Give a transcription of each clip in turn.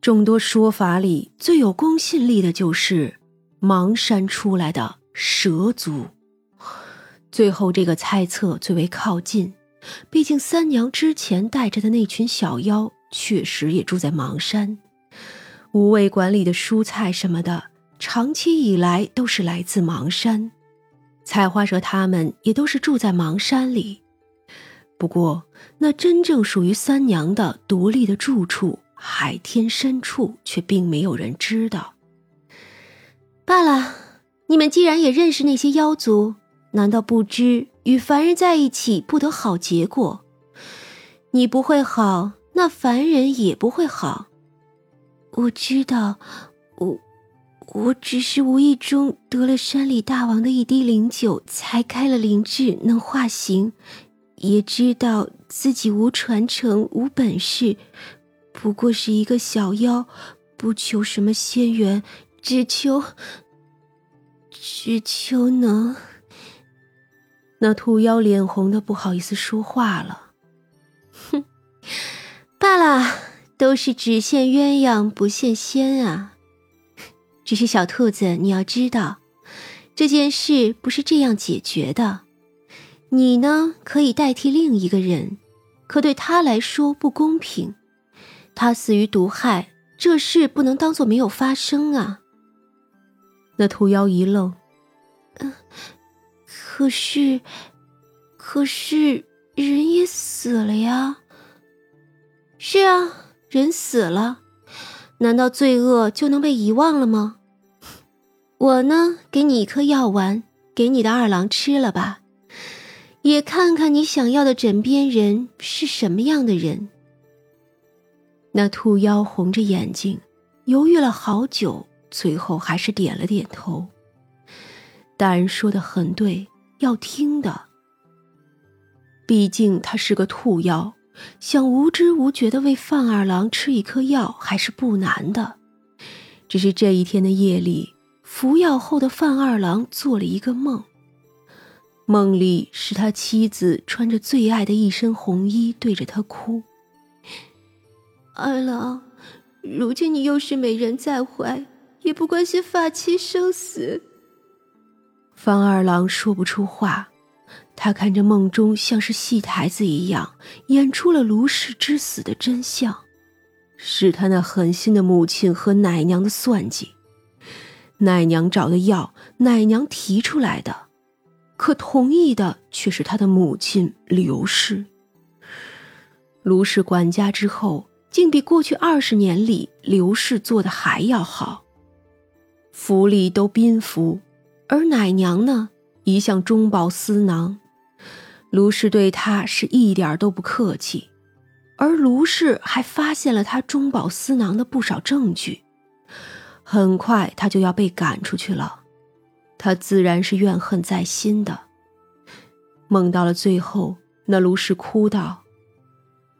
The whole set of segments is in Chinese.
众多说法里最有公信力的就是邙山出来的蛇族。最后这个猜测最为靠近，毕竟三娘之前带着的那群小妖确实也住在邙山，五味馆里的蔬菜什么的，长期以来都是来自邙山。采花蛇他们也都是住在邙山里，不过那真正属于三娘的独立的住处——海天深处，却并没有人知道。罢了，你们既然也认识那些妖族。难道不知与凡人在一起不得好结果？你不会好，那凡人也不会好。我知道，我我只是无意中得了山里大王的一滴灵酒，才开了灵智，能化形。也知道自己无传承，无本事，不过是一个小妖，不求什么仙缘，只求只求能。那兔妖脸红的不好意思说话了，哼，罢了，都是只羡鸳鸯不羡仙啊。只是小兔子，你要知道，这件事不是这样解决的。你呢，可以代替另一个人，可对他来说不公平。他死于毒害，这事不能当做没有发生啊。那兔妖一愣，嗯。可是，可是人也死了呀。是啊，人死了，难道罪恶就能被遗忘了吗？我呢，给你一颗药丸，给你的二郎吃了吧，也看看你想要的枕边人是什么样的人。那兔妖红着眼睛，犹豫了好久，最后还是点了点头。大人说的很对。要听的，毕竟他是个兔妖，想无知无觉的喂范二郎吃一颗药还是不难的。只是这一天的夜里，服药后的范二郎做了一个梦，梦里是他妻子穿着最爱的一身红衣对着他哭：“二郎，如今你又是美人在怀，也不关心发妻生死。”方二郎说不出话，他看着梦中像是戏台子一样演出了卢氏之死的真相，是他那狠心的母亲和奶娘的算计。奶娘找的药，奶娘提出来的，可同意的却是他的母亲刘氏。卢氏管家之后，竟比过去二十年里刘氏做的还要好，府里都宾服。而奶娘呢，一向中饱私囊，卢氏对她是一点都不客气，而卢氏还发现了她中饱私囊的不少证据，很快她就要被赶出去了，她自然是怨恨在心的。梦到了最后，那卢氏哭道：“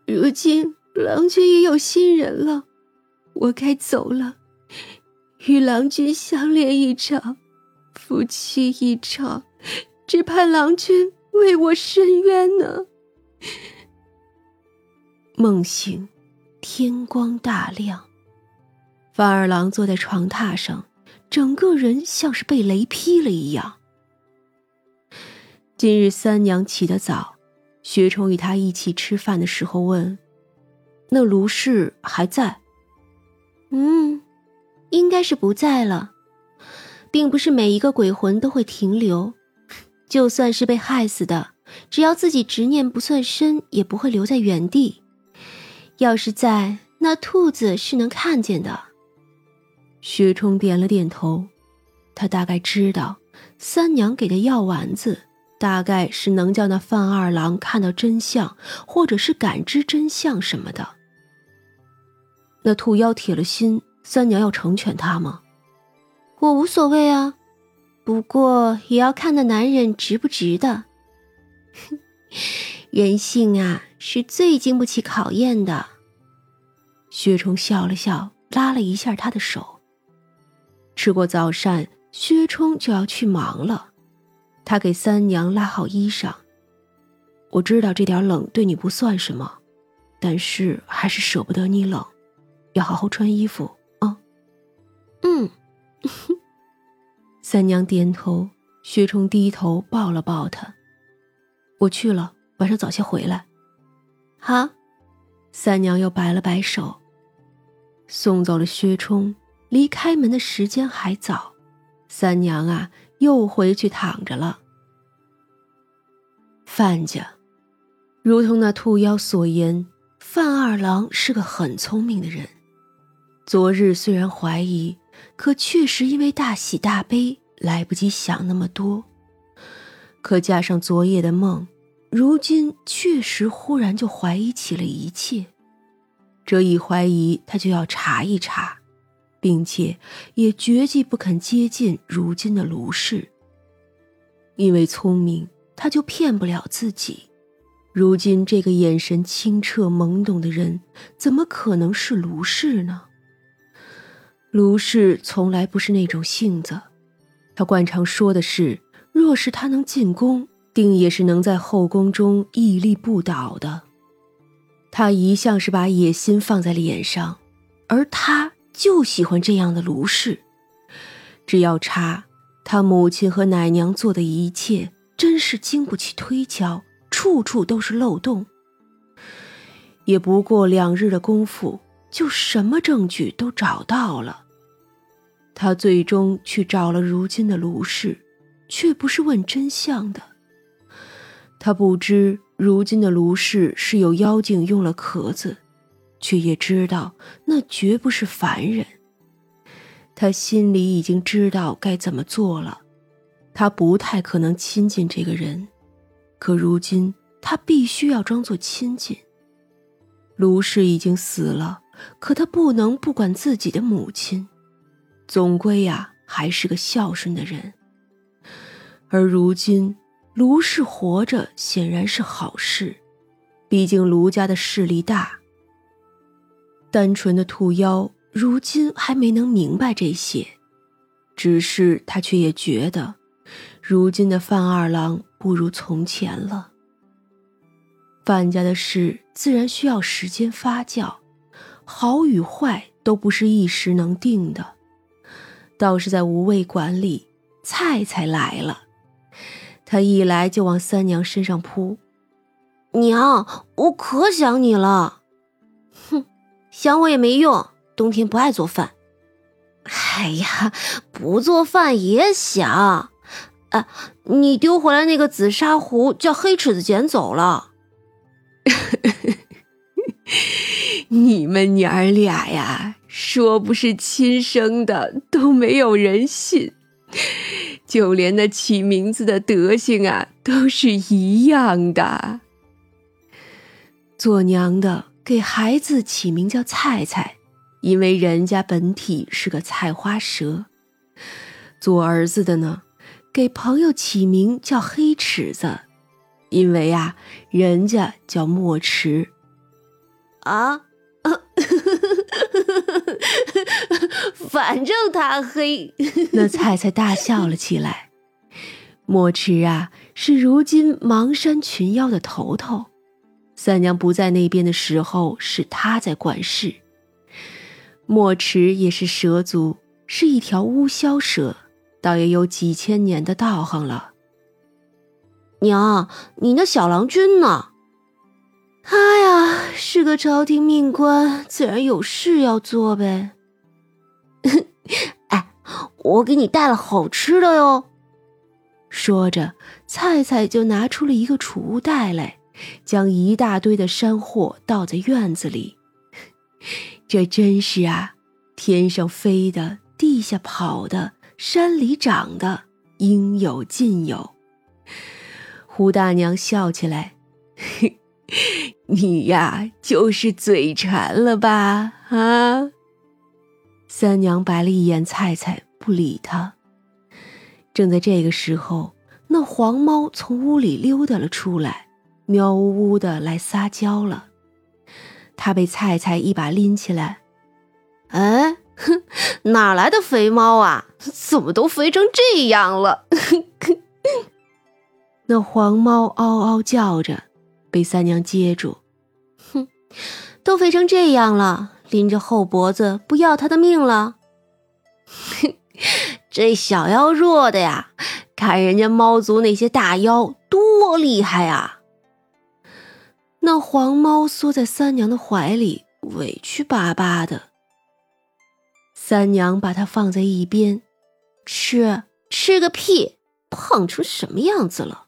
如今郎君也有新人了，我该走了，与郎君相恋一场。”夫妻一场，只盼郎君为我伸冤呢。梦醒，天光大亮，范二郎坐在床榻上，整个人像是被雷劈了一样。今日三娘起得早，薛冲与他一起吃饭的时候问：“那卢氏还在？”“嗯，应该是不在了。”并不是每一个鬼魂都会停留，就算是被害死的，只要自己执念不算深，也不会留在原地。要是在，那兔子是能看见的。薛冲点了点头，他大概知道，三娘给的药丸子，大概是能叫那范二郎看到真相，或者是感知真相什么的。那兔妖铁了心，三娘要成全他吗？我无所谓啊，不过也要看那男人值不值得。人性啊，是最经不起考验的。薛冲笑了笑，拉了一下他的手。吃过早膳，薛冲就要去忙了。他给三娘拉好衣裳。我知道这点冷对你不算什么，但是还是舍不得你冷。要好好穿衣服啊。嗯，三娘点头，薛冲低头抱了抱她。我去了，晚上早些回来。好，三娘又摆了摆手，送走了薛冲。离开门的时间还早，三娘啊，又回去躺着了。范家，如同那兔妖所言，范二郎是个很聪明的人。昨日虽然怀疑，可确实因为大喜大悲，来不及想那么多。可加上昨夜的梦，如今确实忽然就怀疑起了一切。这一怀疑，他就要查一查，并且也绝计不肯接近如今的卢氏。因为聪明，他就骗不了自己。如今这个眼神清澈懵懂的人，怎么可能是卢氏呢？卢氏从来不是那种性子，他惯常说的是。若是他能进宫，定也是能在后宫中屹立不倒的。他一向是把野心放在脸上，而他就喜欢这样的卢氏。只要差，他母亲和奶娘做的一切，真是经不起推敲，处处都是漏洞。也不过两日的功夫，就什么证据都找到了。他最终去找了如今的卢氏。却不是问真相的。他不知如今的卢氏是有妖精用了壳子，却也知道那绝不是凡人。他心里已经知道该怎么做了。他不太可能亲近这个人，可如今他必须要装作亲近。卢氏已经死了，可他不能不管自己的母亲，总归呀还是个孝顺的人。而如今，卢氏活着显然是好事，毕竟卢家的势力大。单纯的兔妖如今还没能明白这些，只是他却也觉得，如今的范二郎不如从前了。范家的事自然需要时间发酵，好与坏都不是一时能定的。倒是在无味馆里，菜菜来了。他一来就往三娘身上扑，娘，我可想你了。哼，想我也没用，冬天不爱做饭。哎呀，不做饭也想。啊，你丢回来那个紫砂壶，叫黑尺子捡走了。你们娘儿俩呀，说不是亲生的都没有人信。就连那起名字的德行啊，都是一样的。做娘的给孩子起名叫菜菜，因为人家本体是个菜花蛇；做儿子的呢，给朋友起名叫黑尺子，因为啊，人家叫墨池。啊。反正他黑，那菜菜大笑了起来。墨池啊，是如今邙山群妖的头头。三娘不在那边的时候，是他在管事。墨池也是蛇族，是一条乌枭蛇，倒也有几千年的道行了。娘，你那小郎君呢？他呀，是个朝廷命官，自然有事要做呗。哎，我给你带了好吃的哟。说着，菜菜就拿出了一个储物袋来，将一大堆的山货倒在院子里。这真是啊，天上飞的，地下跑的，山里长的，应有尽有。胡大娘笑起来。你呀，就是嘴馋了吧？啊！三娘白了一眼菜菜，不理他。正在这个时候，那黄猫从屋里溜达了出来，喵呜呜的来撒娇了。他被菜菜一把拎起来，哎，哼，哪来的肥猫啊？怎么都肥成这样了？那黄猫嗷嗷叫着。被三娘接住，哼，都肥成这样了，拎着后脖子不要他的命了？哼，这小妖弱的呀，看人家猫族那些大妖多厉害啊！那黄猫缩在三娘的怀里，委屈巴巴的。三娘把它放在一边，吃吃个屁，胖成什么样子了？